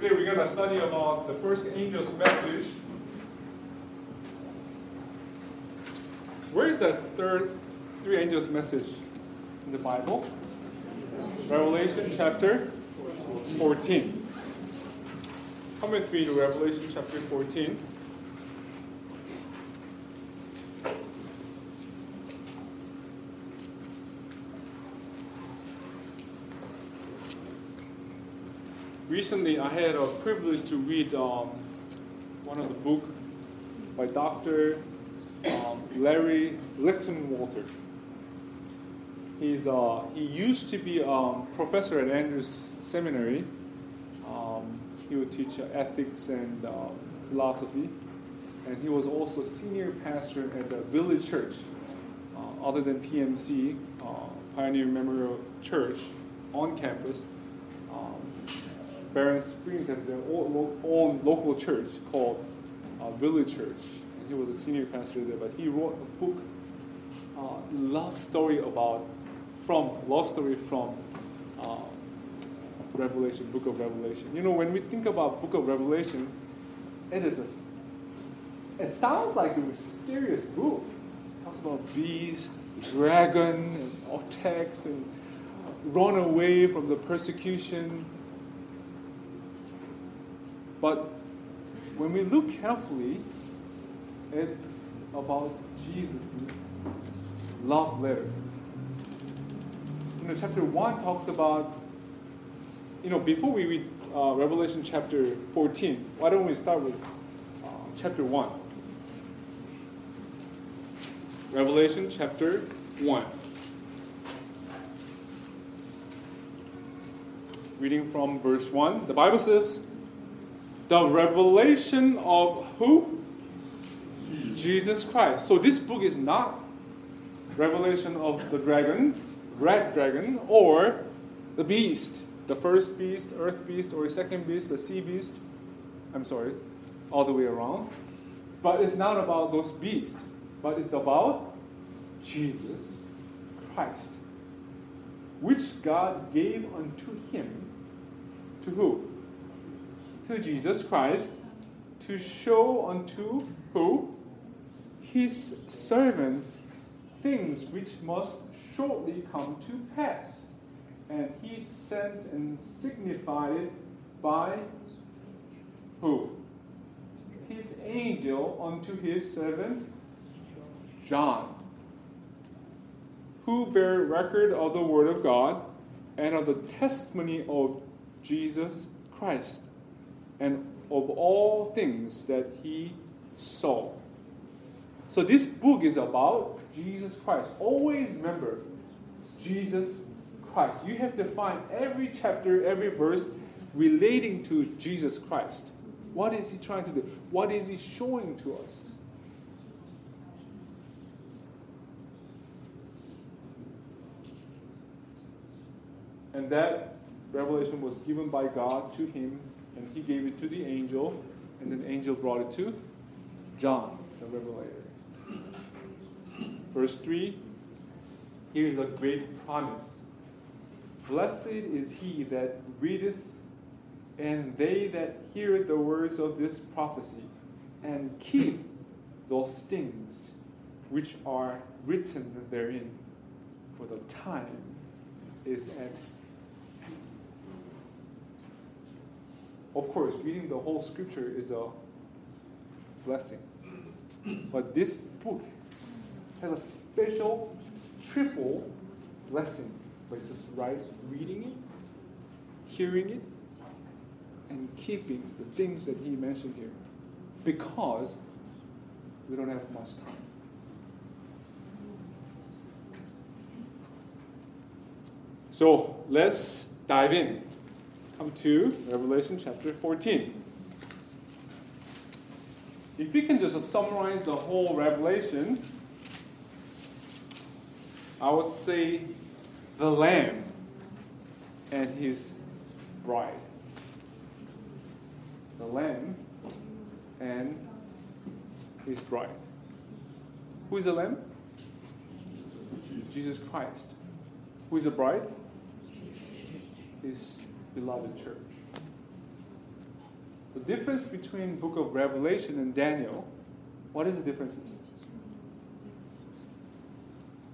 Today we're going to study about the first angel's message. Where is that third three angels message in the Bible? Revelation chapter 14. Come with me to Revelation chapter 14. Recently, I had a privilege to read um, one of the book by Dr. Um, Larry Lichtenwalter. He's uh, he used to be a professor at Andrews Seminary. Um, he would teach uh, ethics and uh, philosophy, and he was also senior pastor at the Village Church, uh, other than PMC, uh, Pioneer Memorial Church, on campus. Berrien Springs has their own, local church called uh, Village Church. And he was a senior pastor there, but he wrote a book, uh, love story about, from, love story from uh, Revelation, book of Revelation. You know, when we think about book of Revelation, it is a, it sounds like a mysterious book. It talks about beast, dragon, and attacks, and run away from the persecution but when we look carefully, it's about Jesus' love letter. You know, chapter 1 talks about, you know, before we read uh, Revelation chapter 14, why don't we start with uh, chapter 1? Revelation chapter 1. Reading from verse 1, the Bible says, the revelation of who? Jesus Christ. So this book is not revelation of the dragon, red dragon, or the beast, the first beast, earth beast, or second beast, the sea beast. I'm sorry, all the way around. But it's not about those beasts, but it's about Jesus Christ, which God gave unto him to who? To Jesus Christ to show unto who? His servants things which must shortly come to pass. And he sent and signified it by who? His angel unto his servant John, who bear record of the word of God and of the testimony of Jesus Christ and of all things that he saw. So this book is about Jesus Christ. Always remember Jesus Christ. You have to find every chapter, every verse relating to Jesus Christ. What is he trying to do? What is he showing to us? And that revelation was given by God to him and he gave it to the angel, and then the angel brought it to John, the Revelator. Verse 3 here is a great promise. Blessed is he that readeth, and they that hear the words of this prophecy, and keep those things which are written therein, for the time is at Of course, reading the whole scripture is a blessing. But this book has a special triple blessing. It's just right reading it, hearing it, and keeping the things that he mentioned here. Because we don't have much time. So let's dive in come to Revelation chapter 14. If we can just summarize the whole Revelation, I would say the Lamb and his bride. The Lamb and his bride. Who is the Lamb? Jesus Christ. Who is the bride? His beloved church. the difference between book of Revelation and Daniel, what is the differences?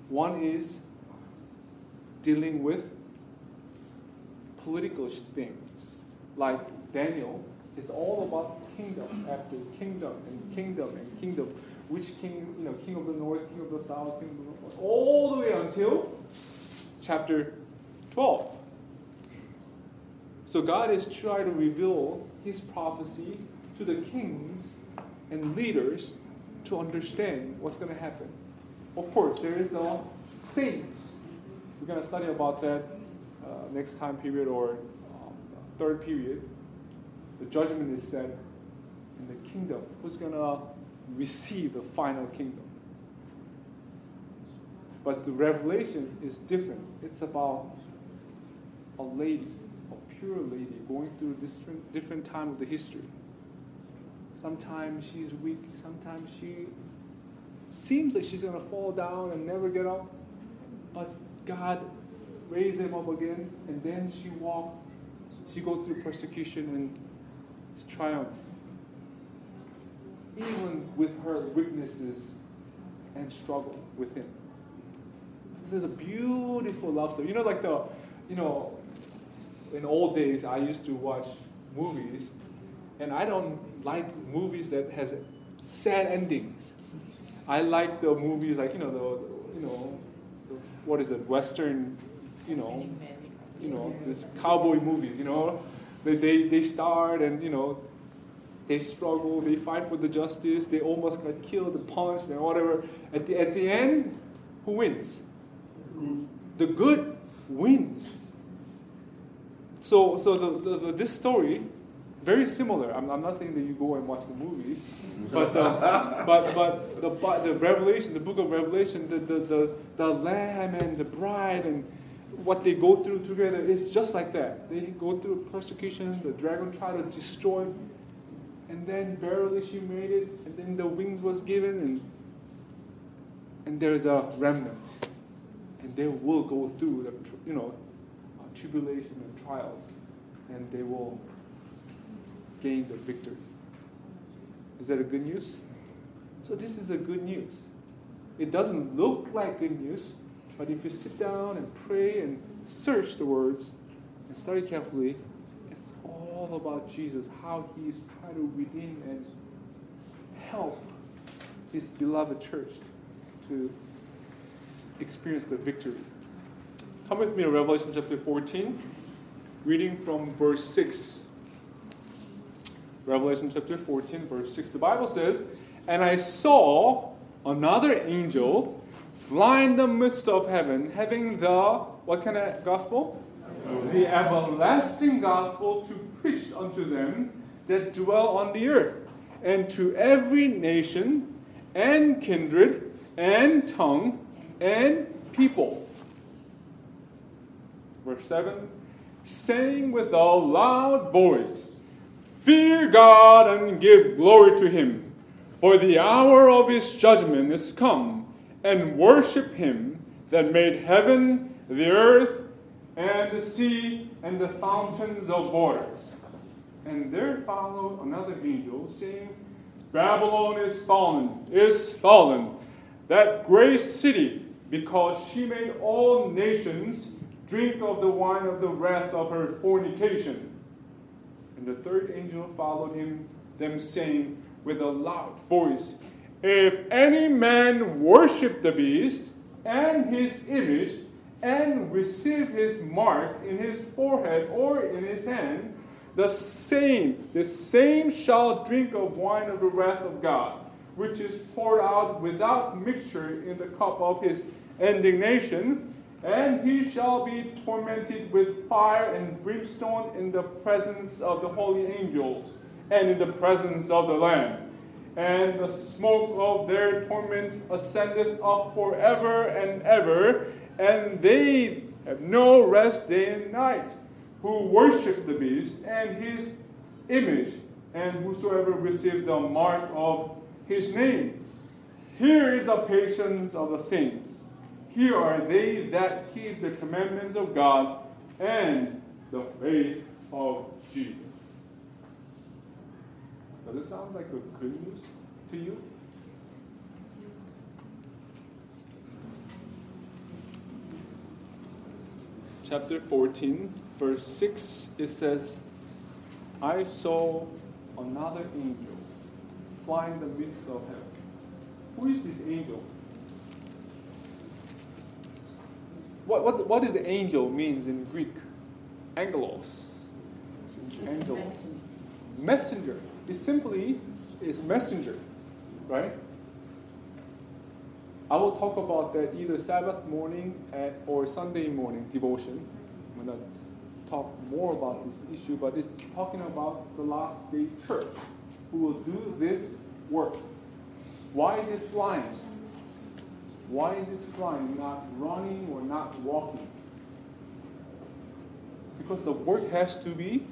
One is dealing with political things, like Daniel. It's all about kingdom after kingdom and kingdom and kingdom. Which king, you know, king of the north, king of the south, king of the north, all the way until chapter 12. So God is trying to reveal his prophecy to the kings and leaders to understand what's going to happen. Of course, there is a saints. We're going to study about that uh, next time period or um, third period. The judgment is said in the kingdom. Who's going to receive the final kingdom? But the revelation is different. It's about a lady, a pure lady, going through different, different time of the history. Sometimes she's weak, sometimes she seems like she's going to fall down and never get up. But God raised them up again, and then she walked, she go through persecution and triumph. Even with her weaknesses and struggle within. This is a beautiful love story. You know, like the, you know, in old days I used to watch movies, and I don't like movies that has sad endings. I like the movies like you know the you know the, what is it Western you know you know this cowboy movies you know? They, they they start and you know they struggle they fight for the justice they almost got killed punched and whatever. At the at the end who wins? The good wins so so the, the, the this story very similar. I'm, I'm, not saying that you go and watch the movies, but the, but but the the Revelation, the book of Revelation, the, the the the Lamb and the bride and what they go through together is just like that. They go through persecution. The dragon tried to destroy, and then verily she made it, and then the wings was given, and and there's a remnant, and they will go through the you know tribulation and trials, and they will gain the victory. Is that a good news? So this is a good news. It doesn't look like good news, but if you sit down and pray and search the words and study carefully, it's all about Jesus, how he's trying to redeem and help his beloved church to experience the victory. Come with me to Revelation chapter 14, reading from verse 6. Revelation chapter 14, verse 6. The Bible says, And I saw another angel fly in the midst of heaven, having the, what kind of gospel? The everlasting gospel to preach unto them that dwell on the earth, and to every nation, and kindred, and tongue, and people. Verse 7 saying with a loud voice, Fear God and give glory to him, for the hour of his judgment is come, and worship him that made heaven, the earth, and the sea, and the fountains of waters. And there followed another angel, saying, Babylon is fallen, is fallen, that great city, because she made all nations drink of the wine of the wrath of her fornication. And the third angel followed him, them saying with a loud voice, If any man worship the beast and his image, and receive his mark in his forehead or in his hand, the same, the same shall drink of wine of the wrath of God, which is poured out without mixture in the cup of his indignation and he shall be tormented with fire and brimstone in the presence of the holy angels and in the presence of the Lamb. And the smoke of their torment ascendeth up forever and ever, and they have no rest day and night, who worship the beast and his image, and whosoever receive the mark of his name. Here is the patience of the saints. Here are they that keep the commandments of God and the faith of Jesus. Does it sound like good news to you? Chapter 14, verse 6, it says, I saw another angel fly in the midst of heaven. Who is this angel? What, what, what does angel means in Greek? Angelos. Angel. Messenger. It simply is messenger, right? I will talk about that either Sabbath morning at, or Sunday morning devotion. I'm going to talk more about this issue, but it's talking about the last day church who will do this work. Why is it flying? Why is it flying, not running or not walking? Because the work has to be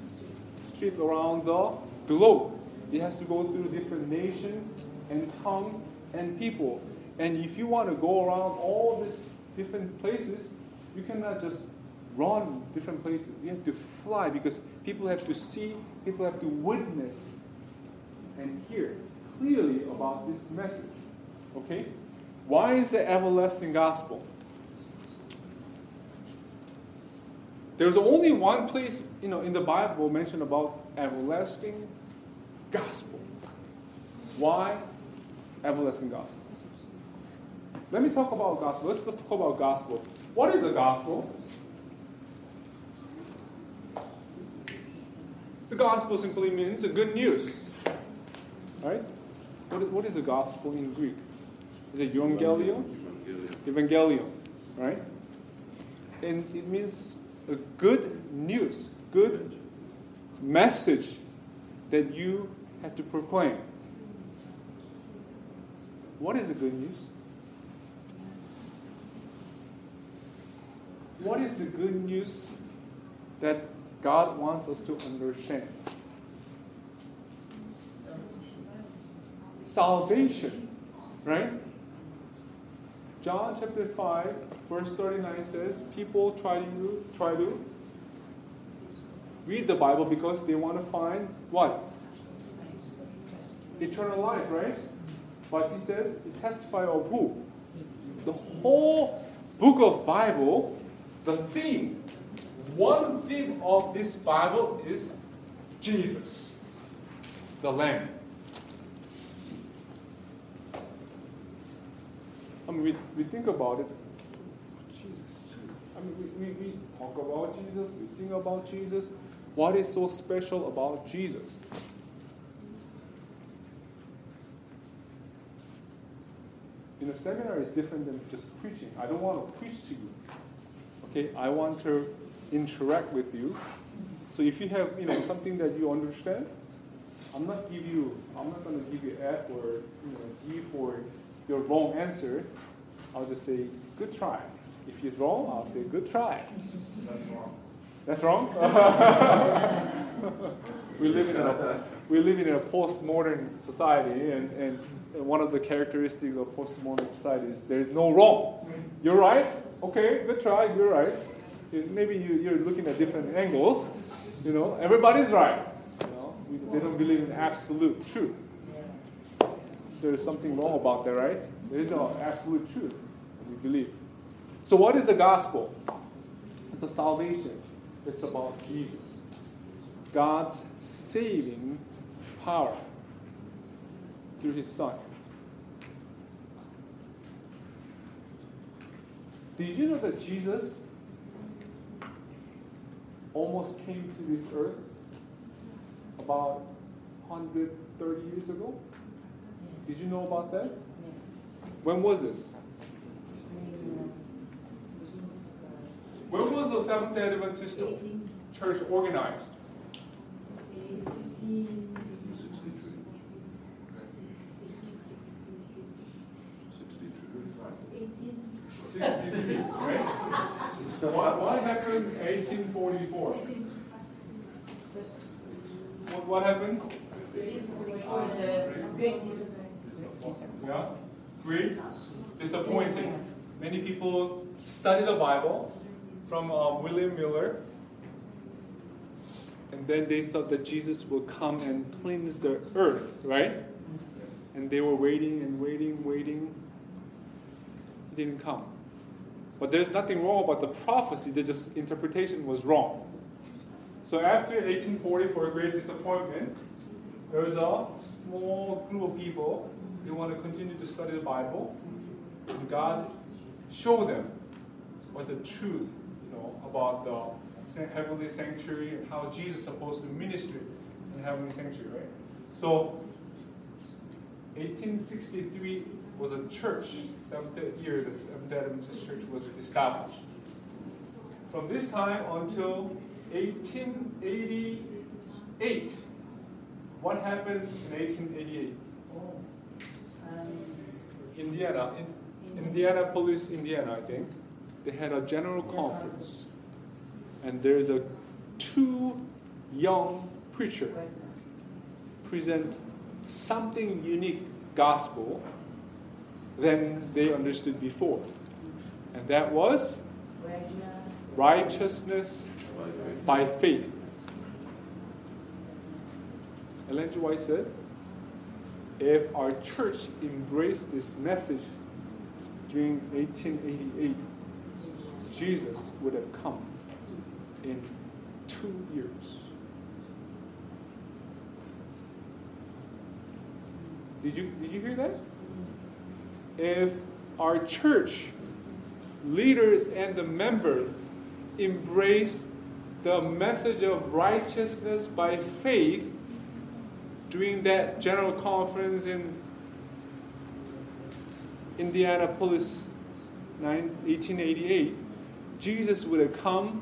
stripped around the globe. It has to go through different nations and tongue and people. And if you want to go around all these different places, you cannot just run different places. You have to fly because people have to see, people have to witness and hear clearly about this message. Okay? Why is the everlasting gospel? There's only one place, you know, in the Bible mentioned about everlasting gospel. Why everlasting gospel? Let me talk about gospel. Let's, let's talk about gospel. What is a gospel? The gospel simply means the good news. Right? What what is the gospel in Greek? Is it evangelion? Evangelion, right? And it means a good news, good message that you have to proclaim. What is the good news? What is the good news that God wants us to understand? Salvation, right? John chapter 5, verse 39 says, people try to try to read the Bible because they want to find what? Eternal life, right? But he says, it testify of who? The whole book of Bible, the theme, one theme of this Bible is Jesus, the Lamb. Mean, we, we think about it. Jesus. I mean, we, we, we talk about Jesus, we sing about Jesus. What is so special about Jesus? You know, seminar is different than just preaching. I don't want to preach to you. Okay, I want to interact with you. So if you have, you know, something that you understand, I'm not give you, I'm not going to give you F or you know D for your wrong answer. I'll just say good try. If he's wrong, I'll say good try. That's wrong. That's wrong. we live in a we live in a postmodern society, and, and one of the characteristics of postmodern society is there is no wrong. You're right. Okay, good try. You're right. Maybe you, you're looking at different angles. You know, everybody's right. You know, we, they don't believe in absolute truth. There's something wrong about that, right? There is no absolute truth. We believe. So, what is the gospel? It's a salvation. It's about Jesus. God's saving power through his son. Did you know that Jesus almost came to this earth about 130 years ago? Did you know about that? When was this? When was the Seventh day Adventist church organized? Sixty-three, right? What, what happened in 1844? What, what happened? Yeah? Great? Disappointing. Many people study the Bible from uh, William Miller. And then they thought that Jesus will come and cleanse the earth, right? And they were waiting and waiting, waiting. He didn't come. But there's nothing wrong about the prophecy, the just interpretation was wrong. So after 1840, for a great disappointment, there was a small group of people they want to continue to study the Bible. And God show them what the truth, you know, about the heavenly sanctuary and how Jesus is supposed to minister in the heavenly sanctuary, right? So 1863 was a church, seventh year the Seventh Adventist Church was established. From this time until 1888, what happened in 1888? Indiana, in, Indianapolis, Indiana, I think, they had a general conference, and there's a two young preacher present something unique gospel than they understood before, and that was righteousness. by faith. Ellen. White said, if our church embraced this message during 1888, Jesus would have come in two years. Did you, did you hear that? If our church leaders and the members embraced the message of righteousness by faith during that general conference in Indianapolis 1888, Jesus would have come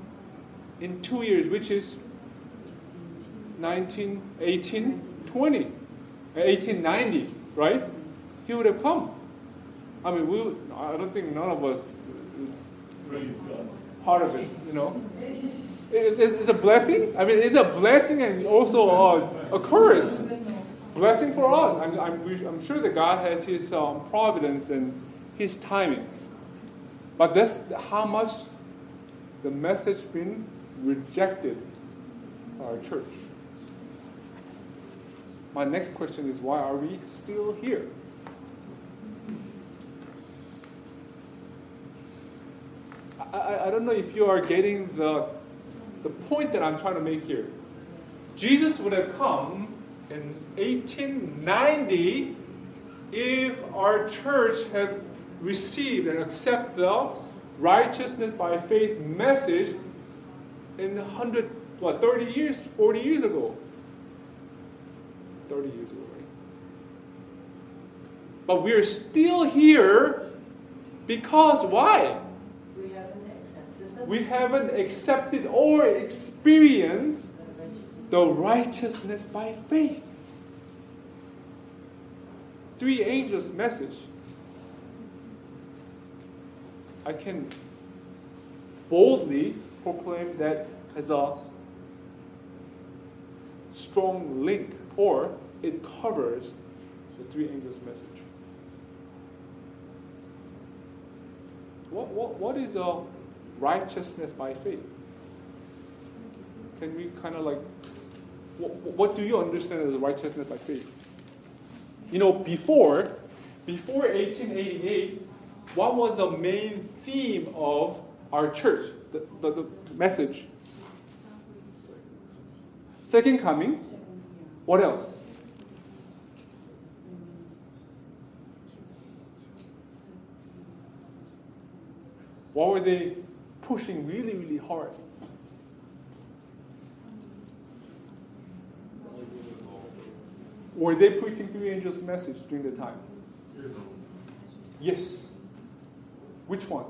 in two years, which is 19, 1820, 1890, uh, right? He would have come. I mean, we, I don't think none of us, part of it, you know. It's, it's, it's, a blessing. I mean, it's a blessing and also a, a curse. Blessing for us. I'm, I'm, I'm sure that God has His um, providence and His timing. But that's how much the message been rejected by our church. My next question is why are we still here? I, I don't know if you are getting the, the point that I'm trying to make here. Jesus would have come in 1890 if our church had received and accepted the righteousness by faith message in 100, what, 30 years, 40 years ago. 30 years ago, right? But we're still here because why? we haven't accepted or experienced the righteousness by faith. Three angels' message. I can boldly proclaim that as a strong link, or it covers the three angels' message. What, what, what is a righteousness by faith. Can we kind of like, what, do you understand as righteousness by faith? You know, before, before 1888, what was the main theme of our church, the, the, the message? Second coming. What else? What were they pushing really, really hard. Were they preaching three angels' message during the time? Yes. Which one?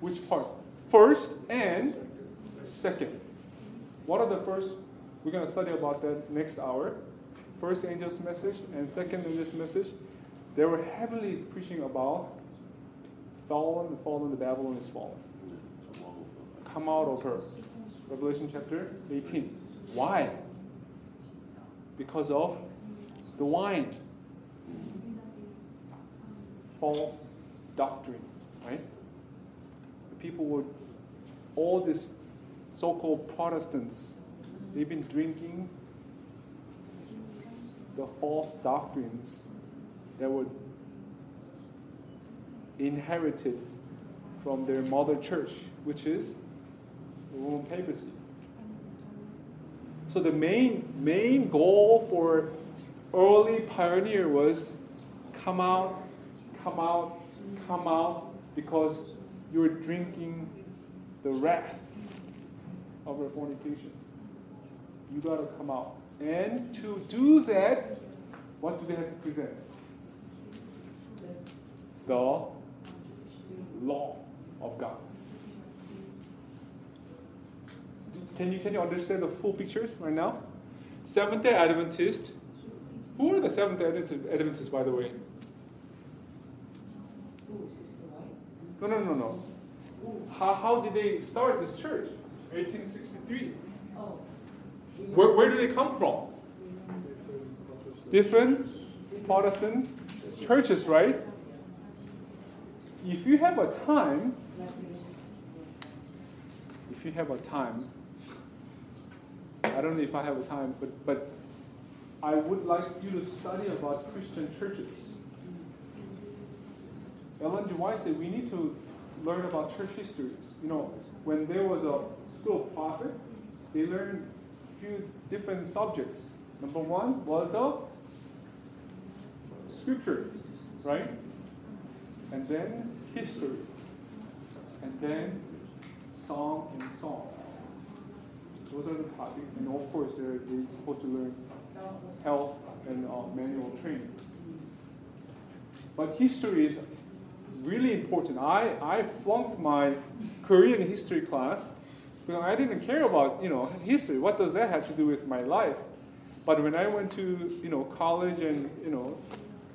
Which part? First and second. What are the first? We're going to study about that next hour. First angel's message and second angel's message. They were heavily preaching about fallen, fallen, the Babylon is fallen come out of her. Revelation chapter 18. Why? Because of the wine. False doctrine, right? The people were, all these so called Protestants they've been drinking the false doctrines that were inherited from their mother church, which is the Roman papacy. So the main main goal for early pioneer was come out, come out, come out, because you're drinking the wrath of your fornication. You gotta come out. And to do that, what do they have to present? The law of God. Can you, can you understand the full pictures right now? Seventh day Adventist. Who are the Seventh Adventists, by the way? No, no, no, no. How, how did they start this church? 1863. Where, where do they come from? Different Protestant churches, right? If you have a time, if you have a time, I don't know if I have a time, but, but I would like you to study about Christian churches. Ellen G. White said we need to learn about church histories. You know, when there was a school of prophet, they learned a few different subjects. Number one was the scripture, right? And then history. And then song and song. Those are the topics. And of course, they're, they're supposed to learn health and uh, manual training. But history is really important. I, I flunked my Korean history class because I didn't care about you know history. What does that have to do with my life? But when I went to you know college and you know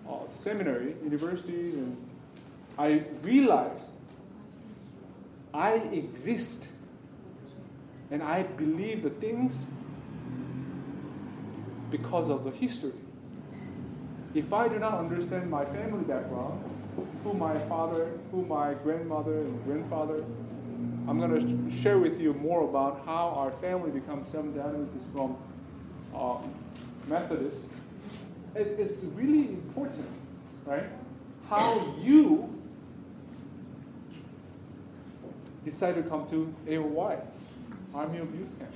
uh, seminary, universities, and I realized I exist and I believe the things because of the history. If I do not understand my family background, who my father, who my grandmother and grandfather, I'm going to share with you more about how our family becomes Seventh Adventists from uh, Methodist. It, it's really important, right? How you decide to come to AOY, Army of Youth Camp.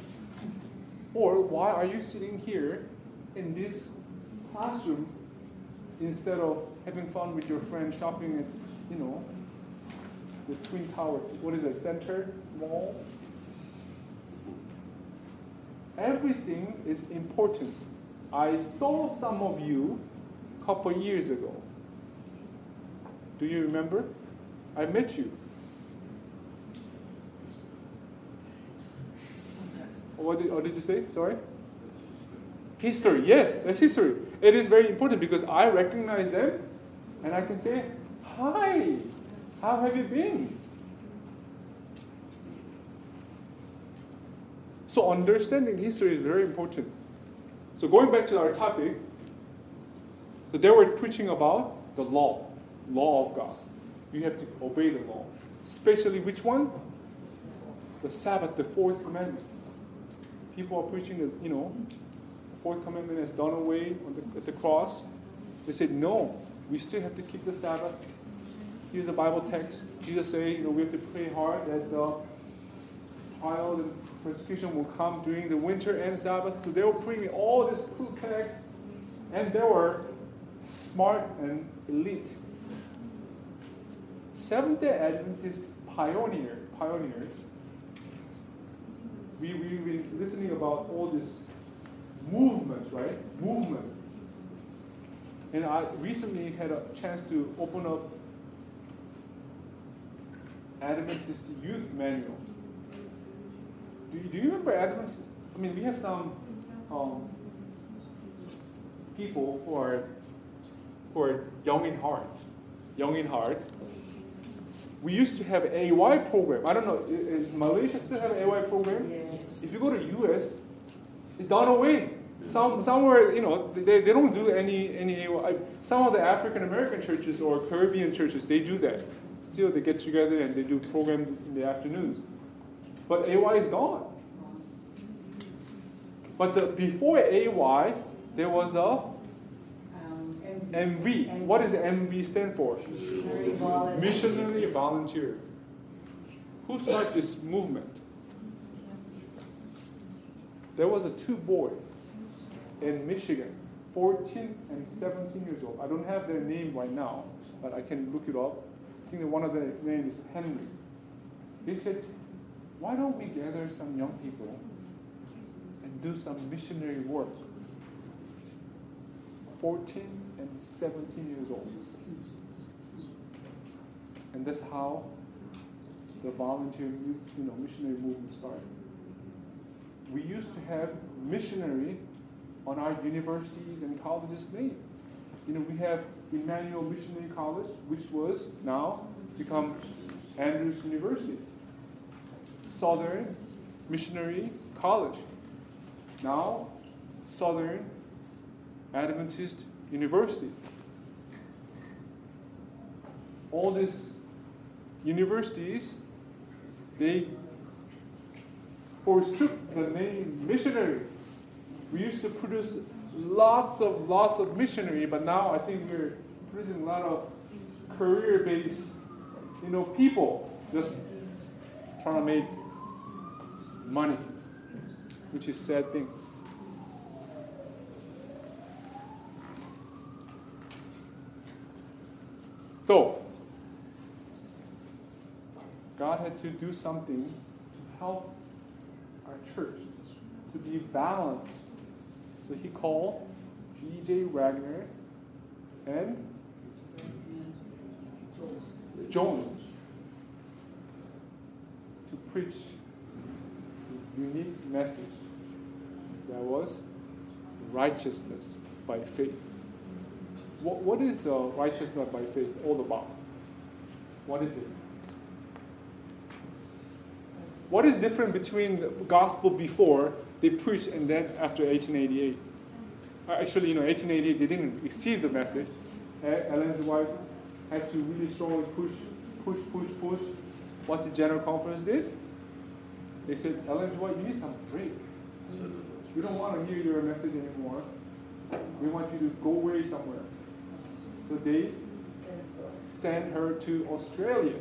Or why are you sitting here in this classroom instead of having fun with your friend shopping at, you know, the Twin Tower, what is it, Center Mall? Everything is important. I saw some of you a couple years ago. Do you remember? I met you. What did, what did you say? Sorry? History, yes, that's history. It is very important because I recognize them and I can say, Hi, how have you been? So, understanding history is very important. So, going back to our topic, so they were preaching about the law, law of God. You have to obey the law. Especially which one? The Sabbath, the fourth commandment. People are preaching the, you know, fourth commandment is done away the, at the cross. They said, no, we still have to keep the Sabbath. Here's a Bible text. Jesus said, you know, we have to pray hard that the trial and persecution will come during the winter and Sabbath. So they were bringing all these cool texts, and they were smart and elite. Seventh Day Adventist pioneer pioneers. We we've been listening about all these movements, right? Movement. And I recently had a chance to open up Adventist Youth Manual. Do you, do you remember Adventist? I mean, we have some um, people who are who are young in heart, young in heart. We used to have AY program. I don't know. Is Malaysia still have AY program? Yes. If you go to US, it's done away. Some somewhere you know they, they don't do any any. Some of the African American churches or Caribbean churches they do that still they get together and they do program in the afternoons. But AY is gone. But the, before AY, there was a Um, and MV. What does MV stand for? missionary volunteer. Missionary volunteer. Who started this movement? There was a two boy in Michigan, 14 and 17 years old. I don't have their name right now, but I can look it up. I think one of their names is Henry. They said, why don't we gather some young people and do some missionary work? 14 and 17 years old. And that's how the volunteer, you know, missionary movement started. We used to have missionary on our universities and colleges' name. You know, we have Emmanuel Missionary College, which was now become Andrews University. Southern Missionary College, now Southern Adventist University. All these universities, they forsook the name missionary. We used to produce lots of lots of missionary, but now I think we're producing a lot of career-based, you know, people just trying to make money, which is sad thing. So, God had to do something to help our church to be balanced. So he called E.J. Waggoner and Jones to preach a unique message that was righteousness by faith. What, what is uh, righteousness by faith all about? What is it? What is different between the gospel before they preached and then after 1888? Uh, Actually, you know, 1888 they didn't receive the message. Uh, Ellen White had to really strongly push, push, push, push. What the General Conference did? They said, Ellen White, you need some break. We don't want to hear your message anymore. We want you to go away somewhere. So they sent her to Australia.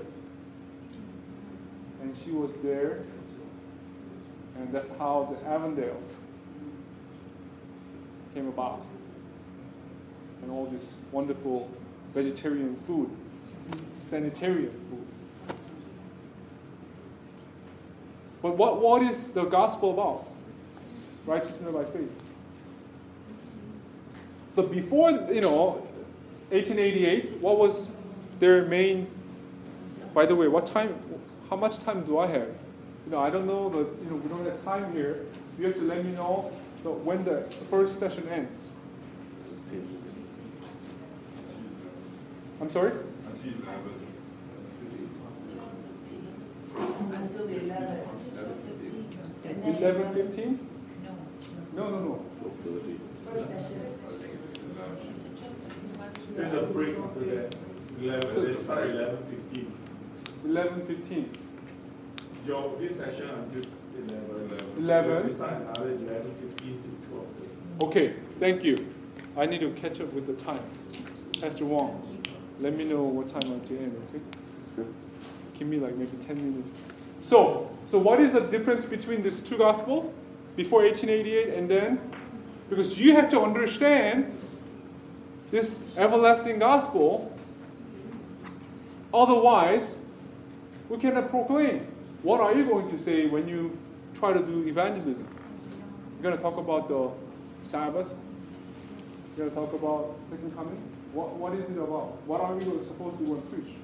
And she was there. And that's how the Avondale came about. And all this wonderful vegetarian food, sanitarian food. But what, what is the gospel about? Righteousness by faith. But before, you know, 1888, what was their main? By the way, what time? How much time do I have? you know, I don't know, but you know, we don't have time here. You have to let me know when the first session ends. I'm sorry? Until 11. 11. 15? No, no, no. First session. There's a break for that. 11, 11 15. 11 15. Your, this session until eleven. 11. We start another eleven fifteen to twelve. Okay, thank you. I need to catch up with the time. Pastor Wong, let me know what time I have to end, okay? Give me like maybe 10 minutes. So, so what is the difference between these two gospel before 1888 and then? Because you have to understand this everlasting gospel. Otherwise, we cannot proclaim. What are you going to say when you try to do evangelism? You're going to talk about the Sabbath. You're going to talk about second coming. What, what is it about? What are we supposed to preach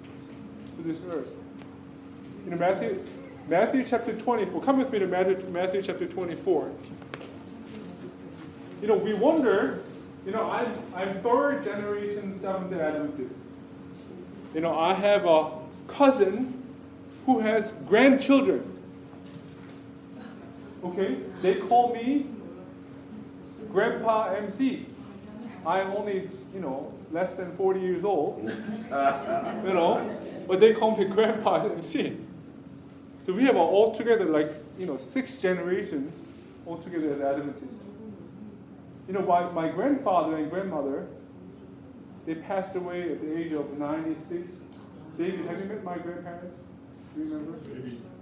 to this earth? In Matthew, Matthew chapter 24, come with me to Matthew, Matthew chapter 24. You know, we wonder, you know, I'm, I'm third generation Seventh day Adventist. You know, I have a cousin who has grandchildren. Okay? They call me Grandpa MC. I'm only, you know, less than 40 years old. you know, but they call me Grandpa MC. So we have all together like, you know, six generation altogether as Adventists. You know, my, my grandfather and grandmother, they passed away at the age of 96. David, have you met my grandparents?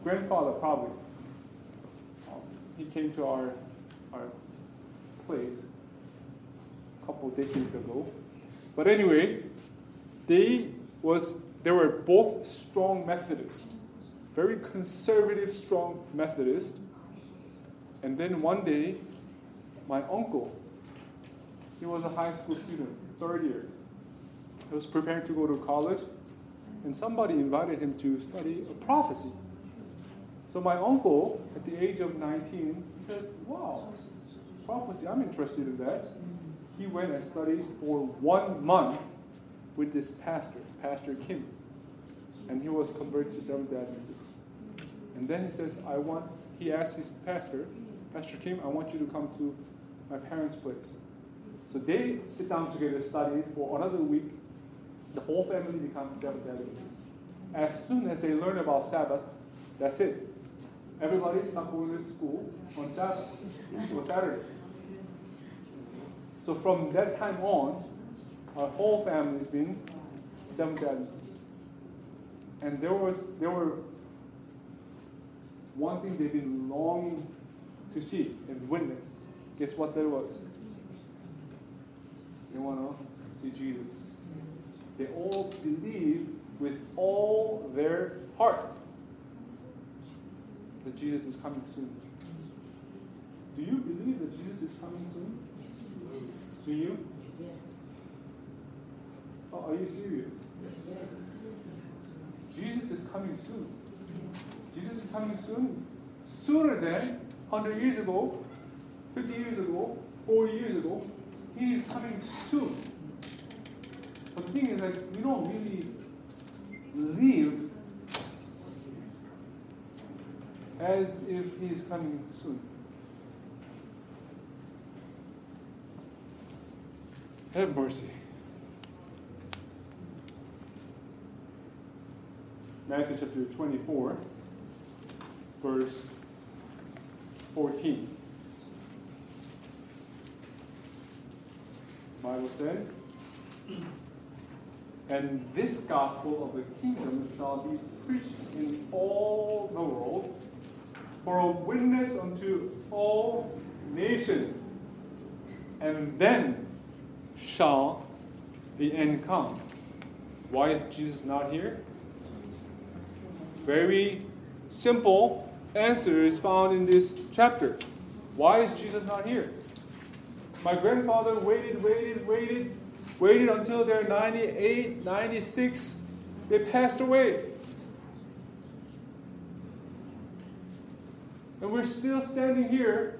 Grandfather, probably. Um, he came to our, our place a couple decades ago. But anyway, they was they were both strong Methodists, very conservative, strong Methodist. And then one day, my uncle, he was a high school student, third year. He was preparing to go to college, and somebody invited him to study a prophecy. So my uncle, at the age of 19, he says, Wow, prophecy, I'm interested in that. He went and studied for one month with this pastor, Pastor Kim. And he was converted to Seventh day Adventist. And then he says, I want, he asked his pastor, Pastor Kim, I want you to come to my parents' place. So they sit down together, study for another week. The whole family becomes day Adventists. As soon as they learn about Sabbath, that's it. Everybody stopped going to school on Sabbath, on Saturday. So from that time on, our whole family's been Seventh Adventists. And there was there were one thing they've been longing to see and witness. Guess what that was? They want to see Jesus. They all believe with all their heart that Jesus is coming soon. Do you believe that Jesus is coming soon? Yes. Do you? Oh, are you serious? Yes. Jesus is coming soon. Jesus is coming soon. Sooner than 100 years ago, 50 years ago, 40 years ago. He is coming soon. But the thing is that we don't really live as if he's coming soon. Have mercy. Matthew chapter 24, verse 14. Bible said, And this gospel of the kingdom shall be preached in all the world for a witness unto all nations, and then shall the end come. Why is Jesus not here? Very simple answer is found in this chapter. Why is Jesus not here? My grandfather waited, waited, waited, waited until they're 98, 96. They passed away. And we're still standing here.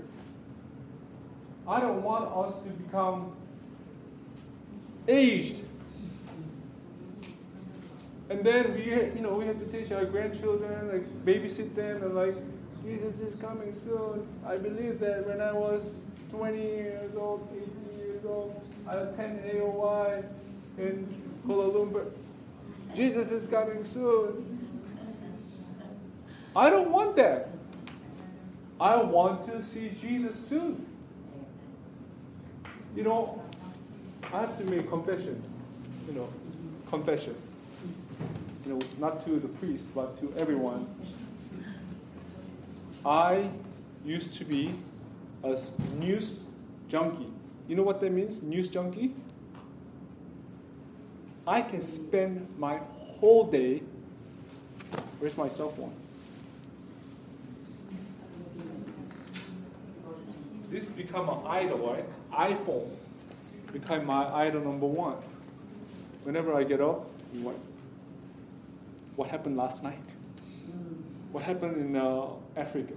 I don't want us to become aged. And then we, you know, we have to teach our grandchildren, like babysit them, and like, Jesus is coming soon. I believe that when I was 20 years old, 18 years old, I attended AOY in Kuala Lumpur. Jesus is coming soon. I don't want that. I want to see Jesus soon. You know, I have to make confession. You know, confession. You know, not to the priest, but to everyone. I used to be a news junkie. You know what that means? News junkie? I can spend my whole day. Where's my cell phone? This become an idol, right? iPhone become my idol number one. Whenever I get up, what? What happened last night? What happened in uh, Africa?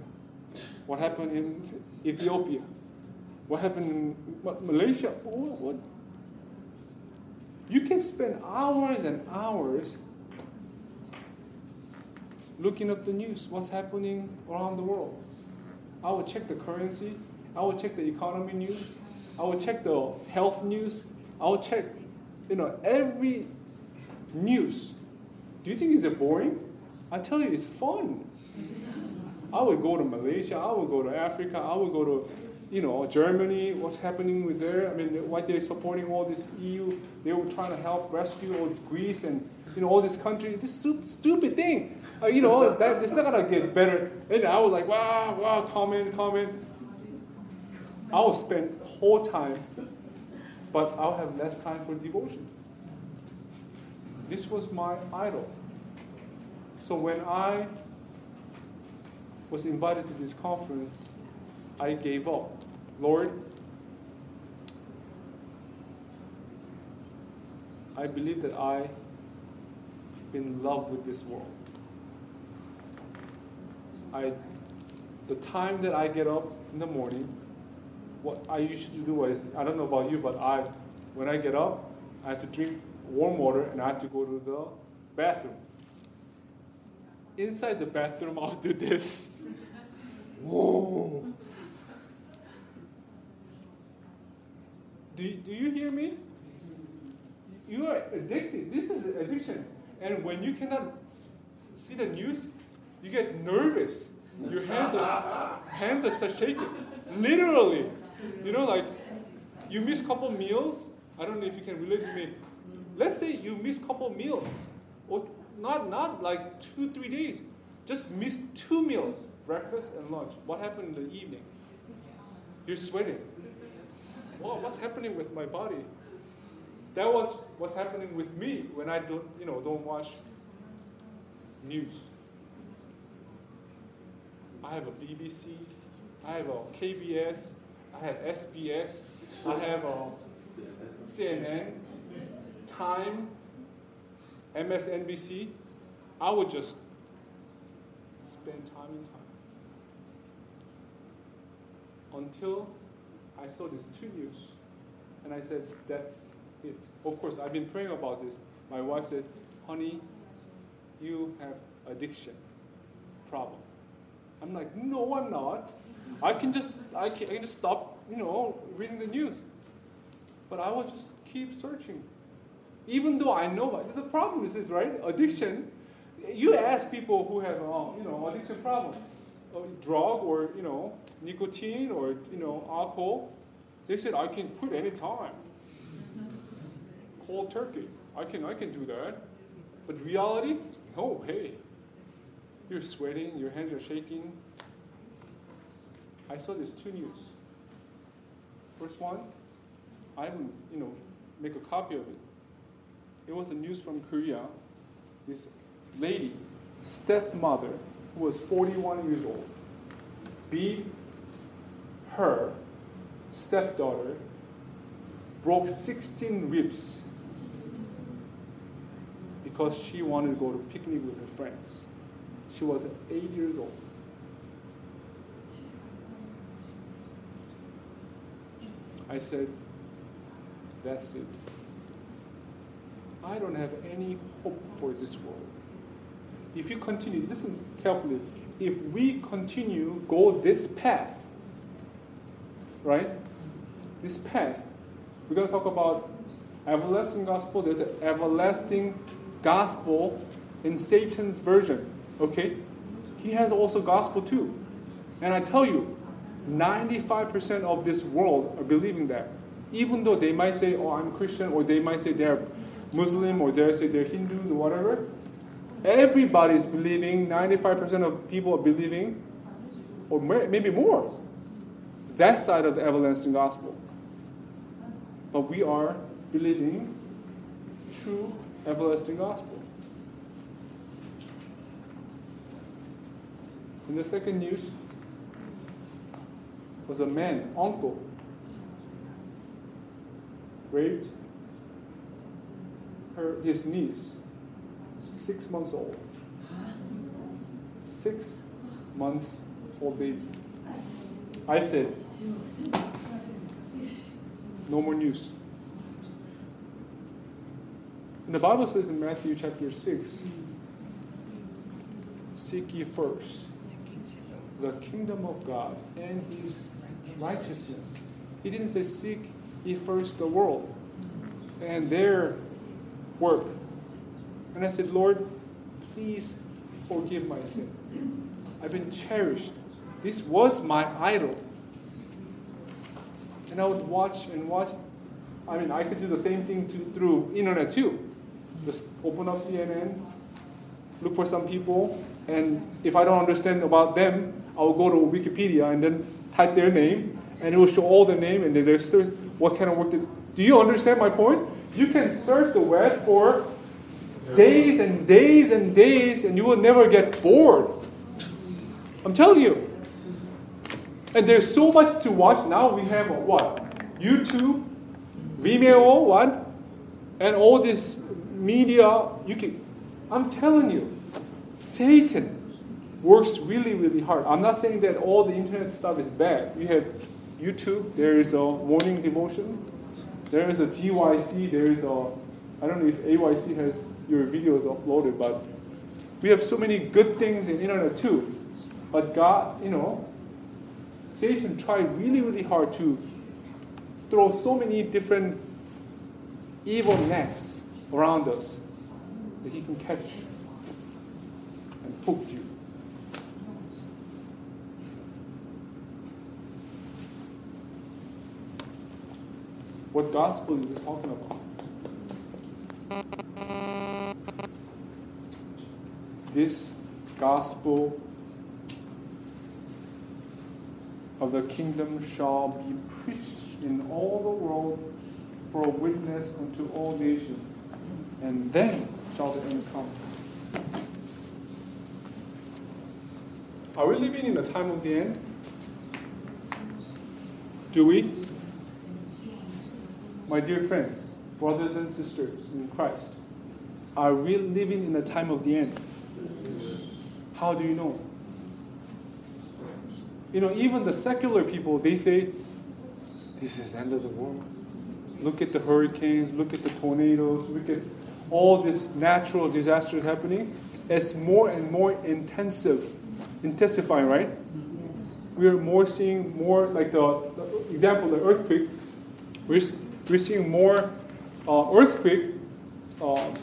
What happened in Ethiopia? What happened in Malaysia? What, what? You can spend hours and hours looking up the news, what's happening around the world. I will check the currency, I will check the economy news, I will check the health news, I will check, you know, every news. Do you think it's boring? I tell you, it's fun. I would go to Malaysia, I would go to Africa, I would go to, you know, Germany, what's happening with there. I mean, why they're supporting all this EU, they were trying to help rescue all Greece and, you know, all this country. This stu- stupid thing. Uh, you know, it's, that, it's not gonna get better. And I was like, wow, wow, comment, comment. I will spend whole time, but I'll have less time for devotion. This was my idol. So when I was invited to this conference, I gave up. Lord, I believe that I in love with this world. I the time that I get up in the morning, what I used to do is I don't know about you, but I when I get up, I have to drink warm water and I have to go to the bathroom. Inside the bathroom, I'll do this. Whoa. Do, do you hear me? You are addicted. This is addiction. And when you cannot see the news, you get nervous. Your hands are, hands are start shaking. Literally. You know, like you miss a couple meals. I don't know if you can relate to me. Let's say you miss a couple meals. Or not, not like two, three days. Just miss two meals, breakfast and lunch. What happened in the evening? You're sweating. Well, what's happening with my body? That was what's happening with me when I don't, you know, don't watch news. I have a BBC, I have a KBS, I have SBS, I have a CNN, Time, MSNBC. I would just spend time and time until I saw this two news, and I said, "That's it." Of course, I've been praying about this. My wife said, "Honey, you have addiction problem." I'm like, "No, I'm not. I can just I can, I can just stop, you know, reading the news." But I will just keep searching, even though I know. The problem is this, right? Addiction. You ask people who have, um, you know, addiction problem, uh, drug or you know, nicotine or you know, alcohol. They said I can quit any time. Cold turkey. I can I can do that. But reality, no way. You're sweating, your hands are shaking. I saw this two news. First one, I even you know make a copy of it. It was a news from Korea. This lady, stepmother, who was 41 years old, beat her stepdaughter, broke 16 ribs because she wanted to go to picnic with her friends. She was eight years old. I said, that's it. I don't have any hope for this world. If you continue, listen carefully. If we continue go this path, right? This path, we're going to talk about everlasting gospel. There's an everlasting gospel in Satan's version. Okay, he has also gospel too, and I tell you, 95% of this world are believing that. Even though they might say, "Oh, I'm Christian," or they might say they're Muslim, or they say they're Hindus, or whatever. Everybody is believing. 95% of people are believing, or maybe more. That side of the everlasting gospel. But we are believing true everlasting gospel. And the second news was a man, uncle, raped her his niece, six months old. Six months old baby. I said, no more news. And the Bible says in Matthew chapter 6 Seek ye first the kingdom of God and his righteousness. He didn't say, Seek ye first the world and their work. And I said, Lord, please forgive my sin. I've been cherished. This was my idol. And I would watch and watch. I mean, I could do the same thing to, through internet too. Just open up CNN, look for some people, and if I don't understand about them, I will go to Wikipedia and then type their name, and it will show all the name and there's still what kind of work. They, do you understand my point? You can surf the web for days and days and days, and you will never get bored. I'm telling you. And there's so much to watch now. We have uh, what? YouTube, Vimeo, what? And all this media. You can. I'm telling you, Satan works really, really hard. I'm not saying that all the internet stuff is bad. You have YouTube. There is a morning devotion. There is a GYC. There is a. I don't know if AYC has your videos uploaded, but we have so many good things in internet too. But God, you know, Satan tried really, really hard to throw so many different evil nets around us that he can catch and hook you. What gospel is this talking about? This gospel of the kingdom shall be preached in all the world for a witness unto all nations, and then shall the end come. Are we living in a time of the end? Do we? My dear friends, brothers and sisters in Christ, are we living in a time of the end? How do you know? You know, even the secular people, they say, this is the end of the world. Look at the hurricanes, look at the tornadoes, look at all this natural disasters happening. It's more and more intensive, intensifying, right? We're more seeing more, like the, the example, the earthquake. We're, we're seeing more uh, earthquake uh,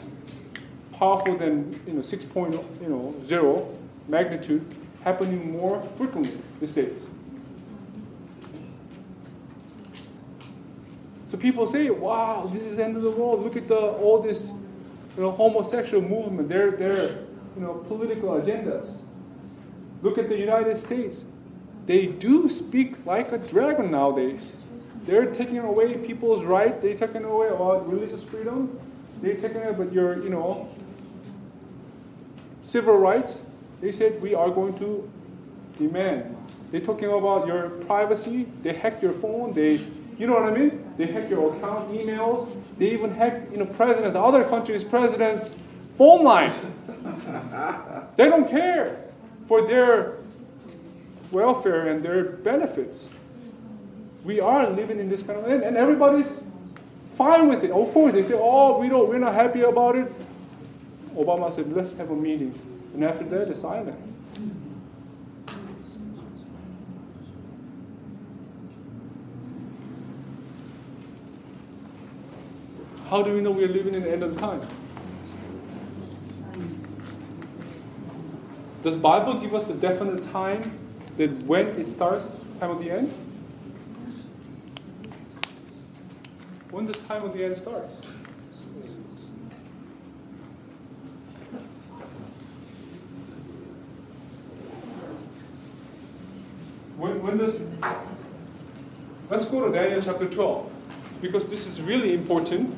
powerful than you know 6.0 you know, zero magnitude happening more frequently these days. So people say, "Wow, this is the end of the world. Look at the all this, you know, homosexual movement. Their their you know political agendas. Look at the United States. They do speak like a dragon nowadays. They're taking away people's right. They're taking away about religious freedom. They're taking away, but your you know civil rights. They said we are going to demand. They're talking about your privacy. They hack your phone. They, you know what I mean? They hack your account, emails. They even hack, you know, presidents, other countries' presidents' phone line. they don't care for their welfare and their benefits. We are living in this kind of, and, and everybody's fine with it. Of course, they say, "Oh, we don't, we're not happy about it." Obama said, "Let's have a meeting," and after that, it's silence. How do we know we are living in the end of the time? Does Bible give us a definite time that when it starts, time of the end? When does time of the end starts? Let's go to Daniel chapter 12 because this is really important.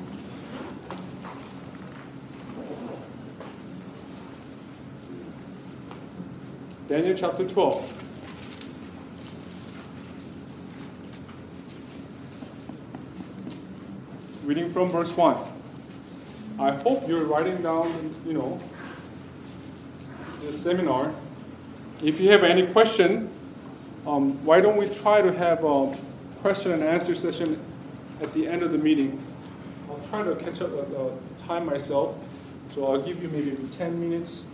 Daniel chapter 12. Reading from verse 1. I hope you're writing down, you know, the seminar. If you have any question, um, why don't we try to have a question and answer session at the end of the meeting? I'll try to catch up with the time myself, so I'll give you maybe 10 minutes.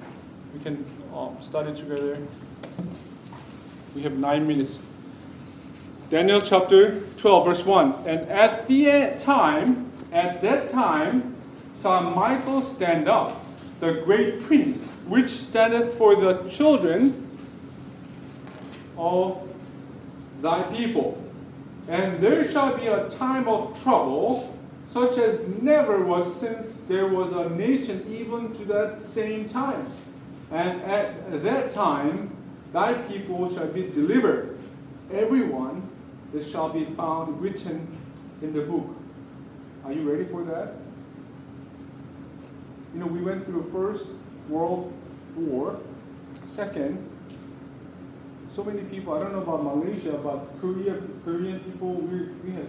We can um, study together. We have nine minutes. Daniel chapter 12, verse 1. And at the time, at that time, shall Michael stand up, the great prince, which standeth for the children of thy people. And there shall be a time of trouble, such as never was since there was a nation even to that same time. And at that time, thy people shall be delivered, everyone that shall be found written in the book. Are you ready for that? You know, we went through First World War, Second, so many people, I don't know about Malaysia, but Korea, Korean people, we, we had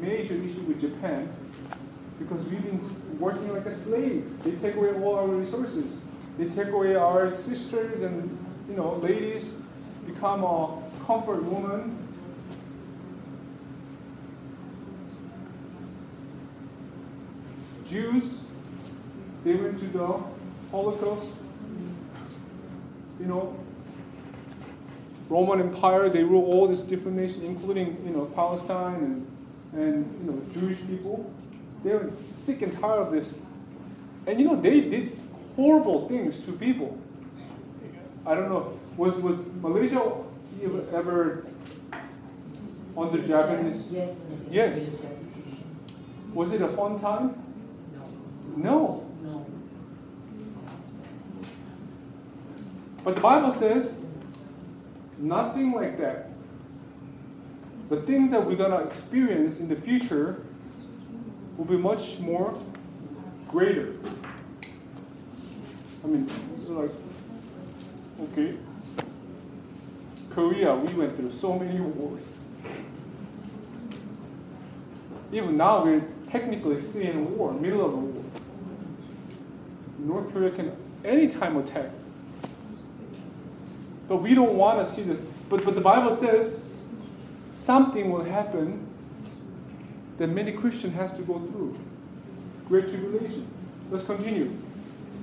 major issue with Japan because we've been working like a slave. They take away all our resources. They take away our sisters and, you know, ladies become a comfort woman. Jews, they went to the Holocaust. You know, Roman Empire, they rule all these different nations, including you know Palestine and and you know Jewish people. They were sick and tired of this, and you know they did horrible things to people. I don't know. Was was Malaysia ever under Japanese? Yes. Yes. Was it a fun time? No. No. But the Bible says nothing like that. The things that we're gonna experience in the future will be much more greater. I mean, like, okay, Korea, we went through so many wars. Even now, we're technically still in war, middle of a war. North Korea can anytime attack. But we don't want to see this. But, but the Bible says something will happen that many Christians has to go through. Great tribulation. Let's continue.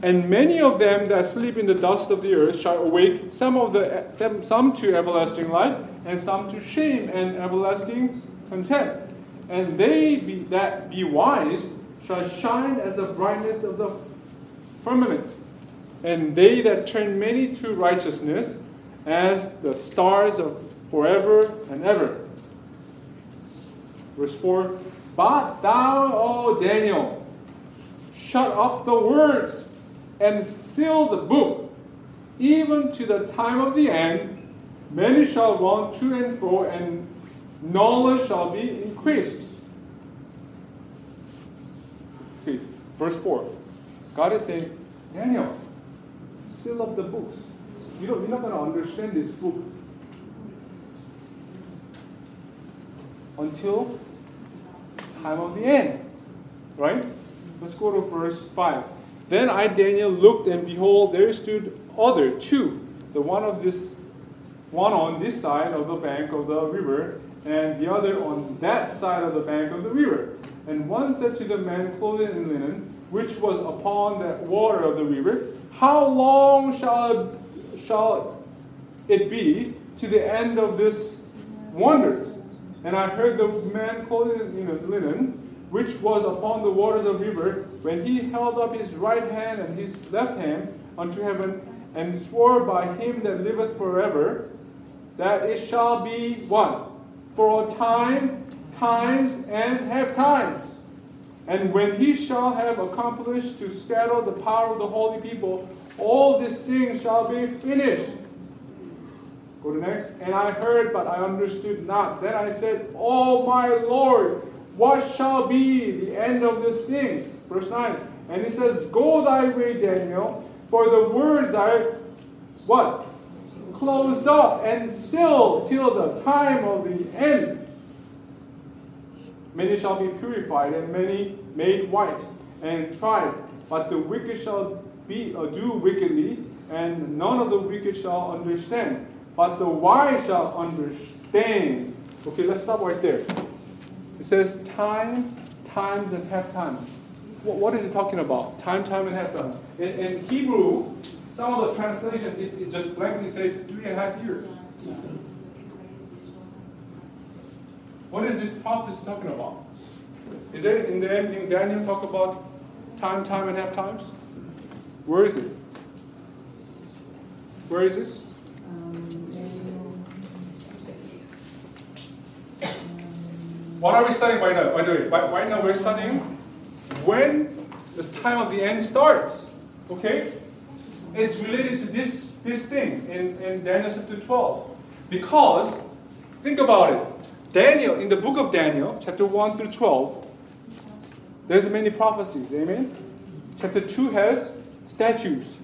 And many of them that sleep in the dust of the earth shall awake, some of the some to everlasting life, and some to shame and everlasting contempt. And they be, that be wise shall shine as the brightness of the firmament. And they that turn many to righteousness as the stars of forever and ever. Verse 4 But thou, O Daniel, shut up the words and seal the book, even to the time of the end. Many shall run to and fro, and knowledge shall be increased. Please, verse 4. God is saying, Daniel, seal up the books. You don't, you're not going to understand this book until time of the end. Right? Let's go to verse 5. Then I, Daniel, looked, and behold, there stood other two, the one of this one on this side of the bank of the river, and the other on that side of the bank of the river. And one said to the man clothed in linen, which was upon the water of the river, How long shall, shall it be to the end of this wonders? And I heard the man clothed in linen, which was upon the waters of the river, when he held up his right hand and his left hand unto heaven, and swore by him that liveth forever, that it shall be one For a time, times, and half times. And when he shall have accomplished to scatter the power of the holy people, all these things shall be finished. Go to next. And I heard, but I understood not. Then I said, Oh my Lord, what shall be the end of these things? Verse 9. And he says, Go thy way, Daniel, for the words are what? Closed up and sealed till the time of the end. Many shall be purified, and many made white and tried. But the wicked shall be uh, do wickedly, and none of the wicked shall understand. But the wise shall understand. Okay, let's stop right there. It says time, times, and half times. What, what is it talking about? Time, time, and half time. In, in Hebrew, some of the translation it, it just blankly says three and a half years. What is this prophecy talking about? Is there in the ending Daniel talk about time, time, and half times? Where is it? Where is this? What are we studying by now? By the way, by, right now we're studying when this time of the end starts. Okay? It's related to this, this thing in, in Daniel chapter 12. Because, think about it. Daniel, in the book of Daniel, chapter 1 through 12, there's many prophecies. Amen? Chapter 2 has statues.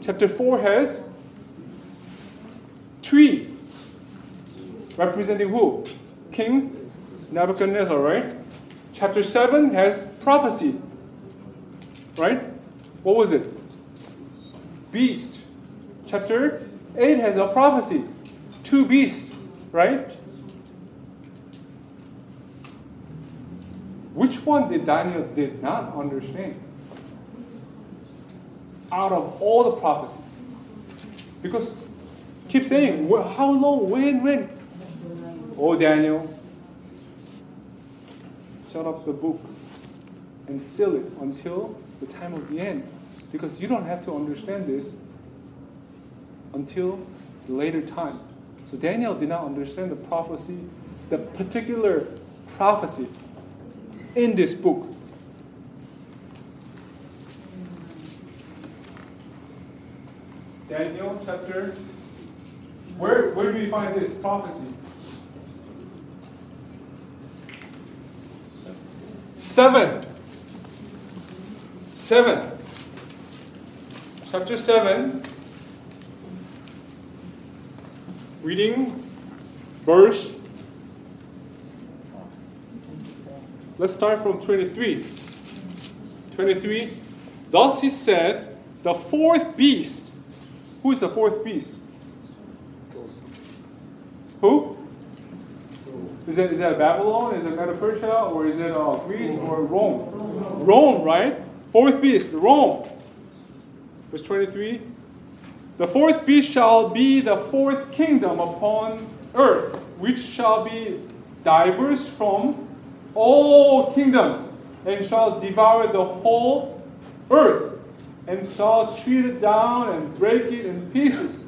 Chapter 4 has tree. Representing who? King Nebuchadnezzar, right? Chapter 7 has prophecy. Right? What was it? Beast. Chapter 8 has a prophecy. Two beasts, right? Which one did Daniel did not understand? Out of all the prophecy. Because keep saying, "Wh- how long, when, when? Oh, Daniel, shut up the book and seal it until the time of the end. Because you don't have to understand this until the later time. So Daniel did not understand the prophecy, the particular prophecy in this book. Daniel chapter. Where, where do we find this prophecy? Seven. Seven. Chapter seven. Reading verse. Let's start from 23. 23. Thus he says, the fourth beast. Who is the fourth beast? Who? Is it, is that Babylon? Is it Medo Persia? Or is it uh, Greece or Rome? Rome, right? Fourth beast, Rome. Verse 23. The fourth beast shall be the fourth kingdom upon earth, which shall be diverse from all kingdoms, and shall devour the whole earth, and shall treat it down and break it in pieces.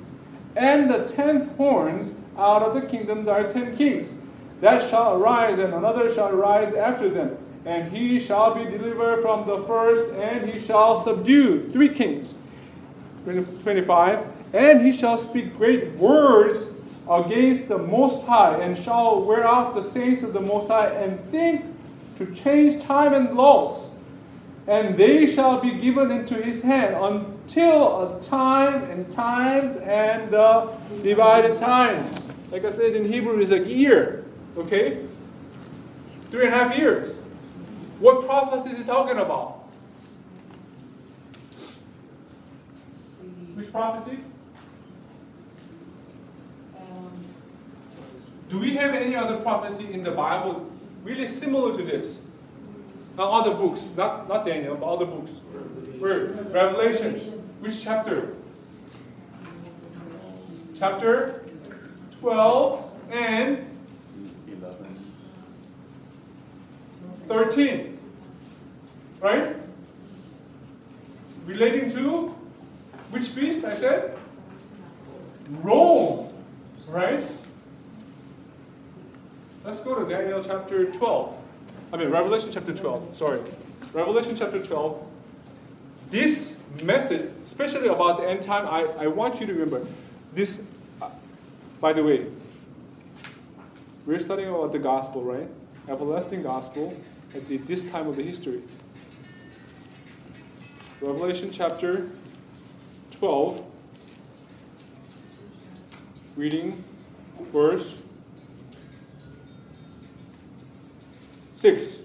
And the tenth horns out of the kingdoms are ten kings that shall arise, and another shall arise after them. And he shall be delivered from the first, and he shall subdue three kings. 25. And he shall speak great words against the Most High, and shall wear out the saints of the Most High, and think to change time and laws. And they shall be given into his hand until a time and times and the divided times. Like I said in Hebrew, is a year. Okay? Three and a half years. What prophecy is he talking about? Which prophecy? Um, Do we have any other prophecy in the Bible really similar to this? Now, other books, not, not Daniel, but other books. Where? Revelation. Which chapter? Chapter 12 and 13. Right? Relating to which beast I said? Rome. Right? Let's go to Daniel chapter 12. I mean, Revelation chapter 12. Sorry. Revelation chapter 12. This message, especially about the end time, I, I want you to remember. This, uh, by the way, we're studying about the gospel, right? Everlasting gospel at the, this time of the history. Revelation chapter 12, reading verse 6.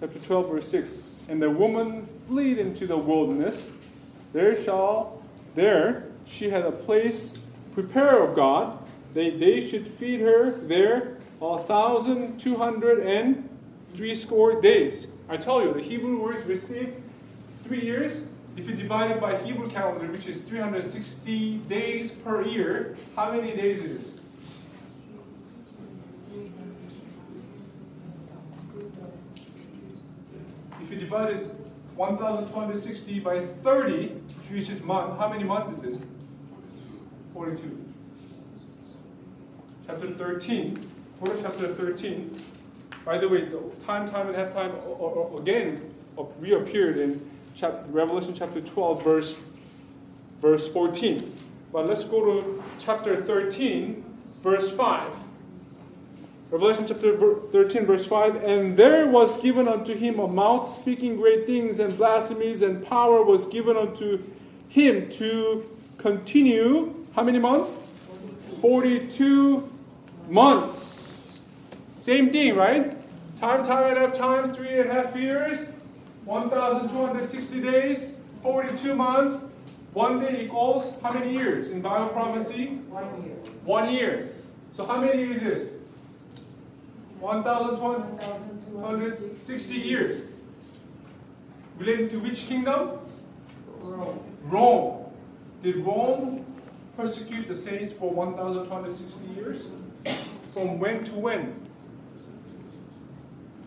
Chapter 12, verse 6. And the woman fled into the wilderness. There shall, there she had a place prepared of God. They, they should feed her there a thousand two hundred and three score days. I tell you, the Hebrew words received three years. If you divide it by Hebrew calendar, which is 360 days per year, how many days is it? You divide it 1,260 by 30, which is month, how many months is this? 42. Chapter 13, go to chapter 13. By the way, the time, time, and half time again reappeared in Revelation chapter 12, verse, verse 14. But let's go to chapter 13, verse 5. Revelation chapter 13, verse 5 And there was given unto him a mouth speaking great things and blasphemies, and power was given unto him to continue how many months? 42 months. Same thing, right? Time, time, and a half time, three and a half years, 1,260 days, 42 months. One day equals how many years in Bible prophecy? One year. One year. So how many years is this? 1,260 1,260. years. Related to which kingdom? Rome. Rome. Did Rome persecute the saints for 1,260 years? From when to when?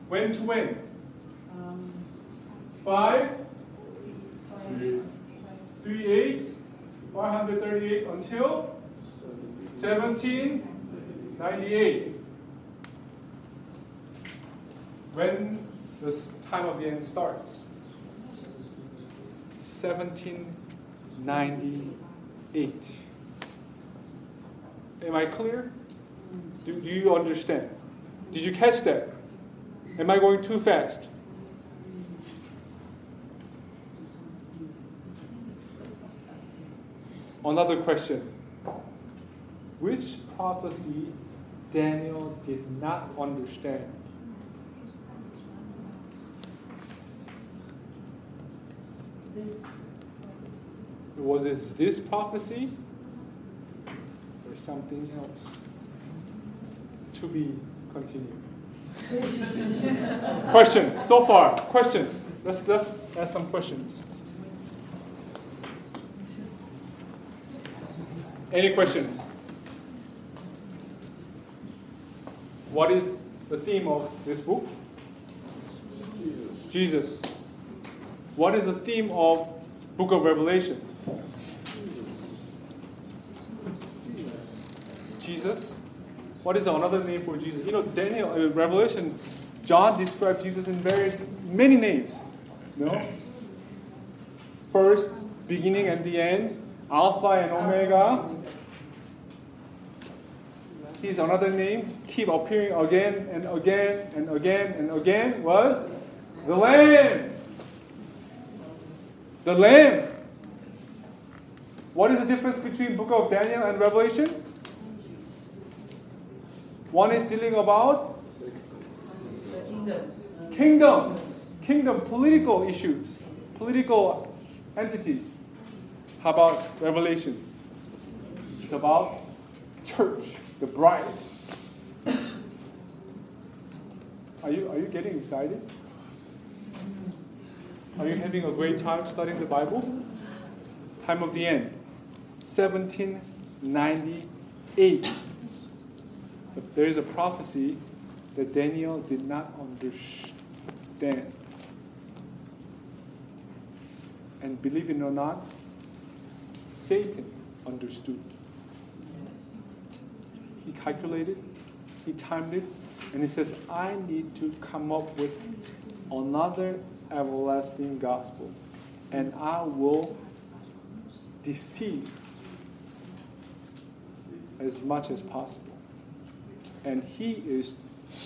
When to when? Um, Five, five- three, eight, 538 until 1798. When this time of the end starts? 1798. Am I clear? Do, do you understand? Did you catch that? Am I going too fast? Another question. Which prophecy Daniel did not understand? Was it this prophecy or something else? To be continued. question so far. Question. Let's let's ask some questions. Any questions? What is the theme of this book? Jesus. What is the theme of Book of Revelation? Jesus. What is another name for Jesus? You know, Daniel, uh, Revelation, John described Jesus in very many names. Know, first, beginning, and the end, Alpha and Omega. His another name, keep appearing again and again and again and again, was the Lamb. The Lamb. What is the difference between Book of Daniel and Revelation? One is dealing about kingdom. kingdom, political issues, political entities. How about Revelation? It's about church, the bride. Are you, are you getting excited? Are you having a great time studying the Bible? Time of the end, 1798. But there is a prophecy that Daniel did not understand. And believe it or not, Satan understood. He calculated, he timed it, and he says, I need to come up with another everlasting gospel, and I will deceive as much as possible. And he is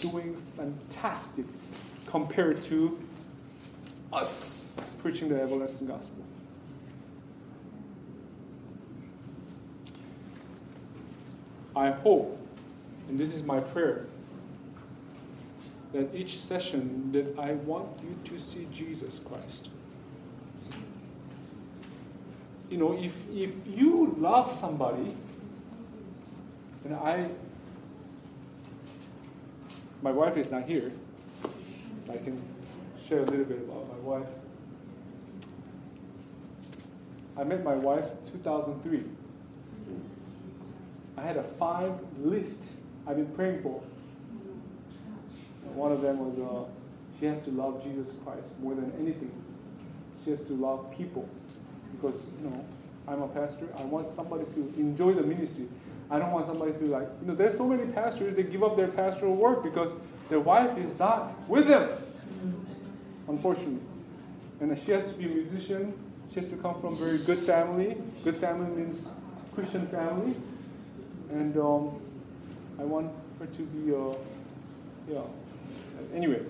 doing fantastic compared to us preaching the everlasting gospel. I hope, and this is my prayer, that each session that I want you to see Jesus Christ. You know, if if you love somebody, and I my wife is not here. I can share a little bit about my wife. I met my wife 2003. I had a five list I've been praying for. One of them was uh, she has to love Jesus Christ more than anything. She has to love people because you know I'm a pastor. I want somebody to enjoy the ministry. I don't want somebody to like, you know, there's so many pastors, they give up their pastoral work because their wife is not with them, unfortunately. And she has to be a musician. She has to come from a very good family. Good family means Christian family. And um, I want her to be, uh, yeah. Anyway,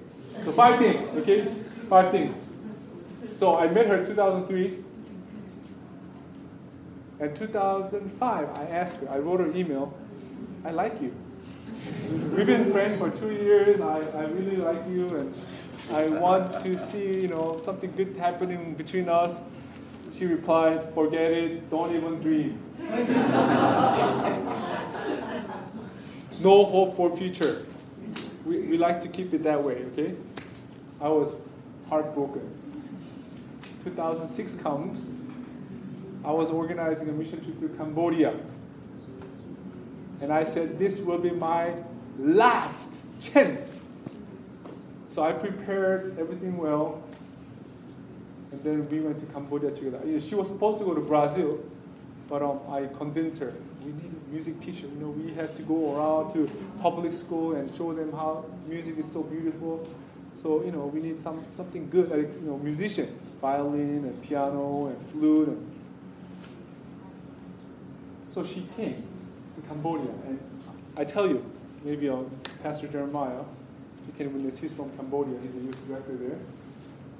so five things, okay? Five things. So I met her 2003. And 2005, I asked her, I wrote her email, I like you. We've been friends for two years. I, I really like you, and I want to see, you know, something good happening between us. She replied, forget it, don't even dream. no hope for future. We, we like to keep it that way, okay? I was heartbroken. 2006 comes, I was organizing a mission trip to Cambodia. And I said, this will be my last chance. So I prepared everything well. And then we went to Cambodia together. She was supposed to go to Brazil, but um, I convinced her. We need a music teacher. You know, we have to go around to public school and show them how music is so beautiful. So you know, we need some something good, like you know, musician, violin and piano and flute. And so she came to Cambodia, and I tell you, maybe um, Pastor Jeremiah, you can witness. He's from Cambodia. He's a youth director there.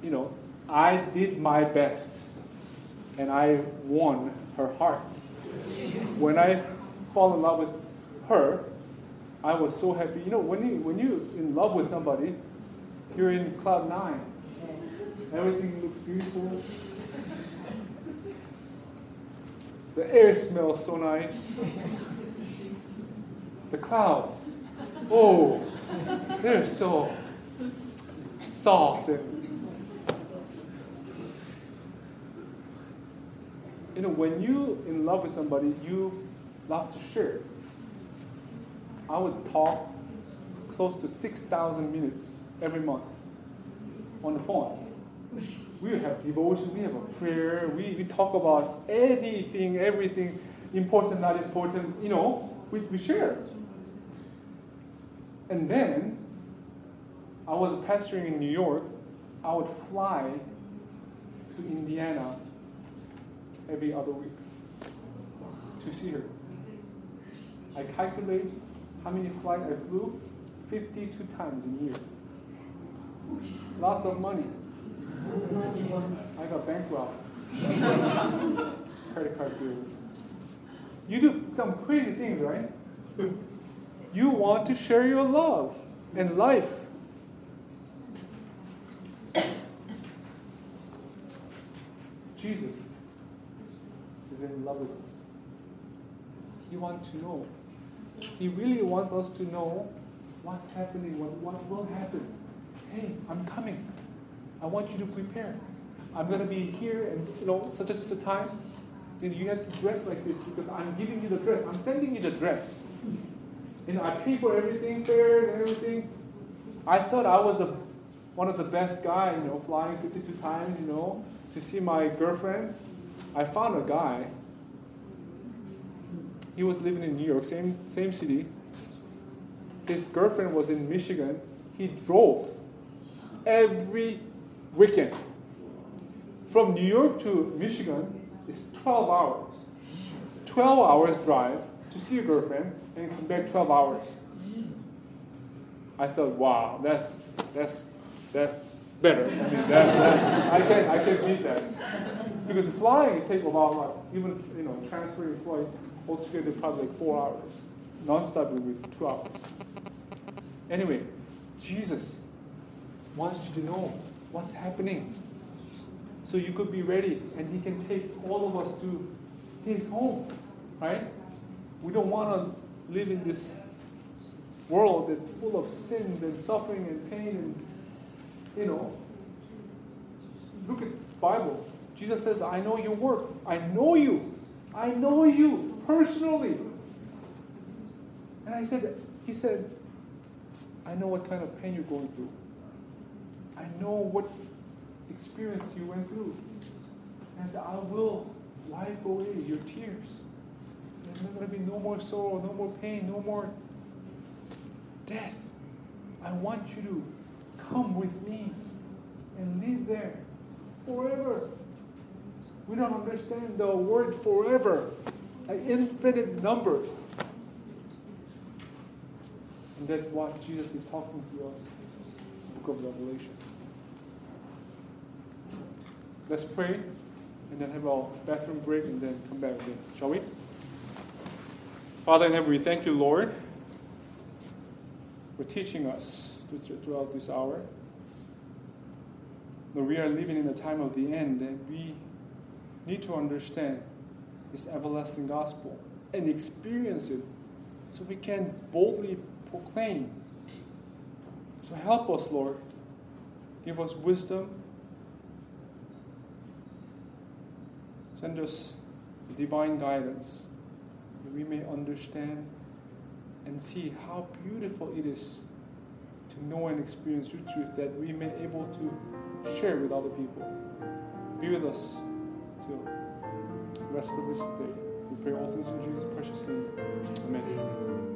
You know, I did my best, and I won her heart. When I fall in love with her, I was so happy. You know, when you when you in love with somebody, you're in cloud nine. Everything looks beautiful. The air smells so nice. The clouds, oh, they're so soft you know when you in love with somebody you love to share. I would talk close to 6000 minutes every month on the phone we have devotion we have a prayer we, we talk about anything everything important not important you know we, we share and then i was pastoring in new york i would fly to indiana every other week to see her. I calculate how many flights I flew 52 times a year. Lots of money. I got bankrupt. Credit card bills. You do some crazy things, right? You want to share your love and life. Jesus is in love with us. He wants to know. He really wants us to know what's happening, what, what will happen. Hey, I'm coming. I want you to prepare. I'm going to be here and you know such and such a time. Then you have to dress like this because I'm giving you the dress. I'm sending you the dress. Know, I pay for everything, fares and everything. I thought I was the one of the best guy, you know, flying 52 times, you know, to see my girlfriend. I found a guy. He was living in New York, same, same city. His girlfriend was in Michigan. He drove every weekend. From New York to Michigan is 12 hours. 12 hours drive to see your girlfriend and come back 12 hours. I thought, wow, that's, that's, that's better. I mean, that's, that's, I, can, I can beat that. Because flying takes about like even you know transferring flight altogether probably like four hours. Non-stop will be two hours. Anyway, Jesus wants you to know what's happening. So you could be ready and he can take all of us to his home. Right? We don't want to live in this world that's full of sins and suffering and pain and you know. Look at Bible. Jesus says, I know your work. I know you. I know you personally. And I said, he said, I know what kind of pain you're going through. I know what experience you went through. And I said, I will wipe away your tears. There's going to be no more sorrow, no more pain, no more death. I want you to come with me and live there forever. We don't understand the word forever, like infinite numbers. And that's what Jesus is talking to us book of Revelation. Let's pray and then have our bathroom break and then come back again. Shall we? Father in heaven, we thank you, Lord, for teaching us throughout this hour. Lord, we are living in a time of the end and we need to understand this everlasting gospel and experience it so we can boldly proclaim. So help us, Lord. Give us wisdom. Send us divine guidance that we may understand and see how beautiful it is to know and experience your truth that we may able to share with other people. Be with us till the rest of this day. We pray all things in Jesus' precious name. Amen.